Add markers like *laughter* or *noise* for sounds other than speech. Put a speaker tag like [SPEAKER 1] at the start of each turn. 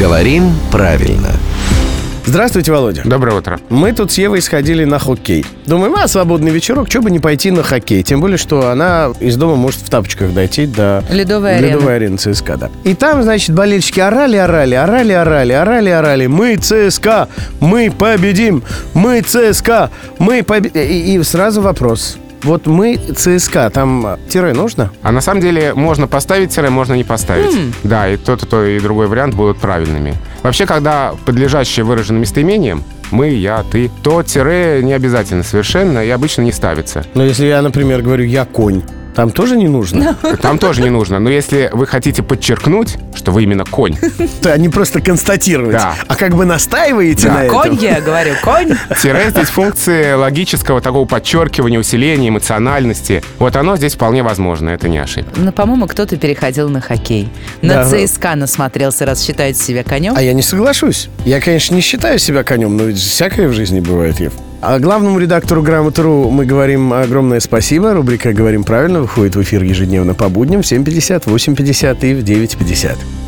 [SPEAKER 1] Говорим правильно.
[SPEAKER 2] Здравствуйте, Володя.
[SPEAKER 3] Доброе утро.
[SPEAKER 2] Мы тут с Евой сходили на хоккей. Думаем, а, свободный вечерок, что бы не пойти на хоккей. Тем более, что она из дома может в тапочках дойти до
[SPEAKER 4] Ледовой арены.
[SPEAKER 2] Ледовой арены ЦСКА, да. И там, значит, болельщики орали, орали, орали, орали, орали, орали. Мы ЦСКА, мы победим, мы ЦСКА, мы победим. И, и сразу вопрос. Вот мы ЦСКА, там тире нужно?
[SPEAKER 3] А на самом деле можно поставить тире, можно не поставить. Да, и тот, и то, и другой вариант будут правильными. Вообще, когда подлежащее выражено местоимением, мы, я, ты, то тире не обязательно совершенно и обычно не ставится.
[SPEAKER 2] Но если я, например, говорю «я конь», там тоже не нужно? *laughs*
[SPEAKER 3] Там тоже не нужно. Но если вы хотите подчеркнуть, что вы именно конь,
[SPEAKER 2] А не просто констатировать,
[SPEAKER 3] Да.
[SPEAKER 2] а как бы настаиваете
[SPEAKER 3] Да.
[SPEAKER 2] на этом.
[SPEAKER 4] Конь, я говорю, конь.
[SPEAKER 3] тире здесь функции логического такого подчеркивания, усиления, эмоциональности. Вот оно здесь вполне возможно, это не ошибка.
[SPEAKER 4] Ну, по-моему, кто-то переходил на хоккей. На
[SPEAKER 2] Да.
[SPEAKER 4] ЦСКА насмотрелся, раз считает себя конем.
[SPEAKER 2] А я не соглашусь. Я, конечно, не считаю себя конем, но ведь всякое в жизни бывает, Ев. А главному редактору «Грамоты.ру» мы говорим огромное спасибо. Рубрика «Говорим правильно» выходит в эфир ежедневно по будням в 7.50, 8.50 и в 9.50.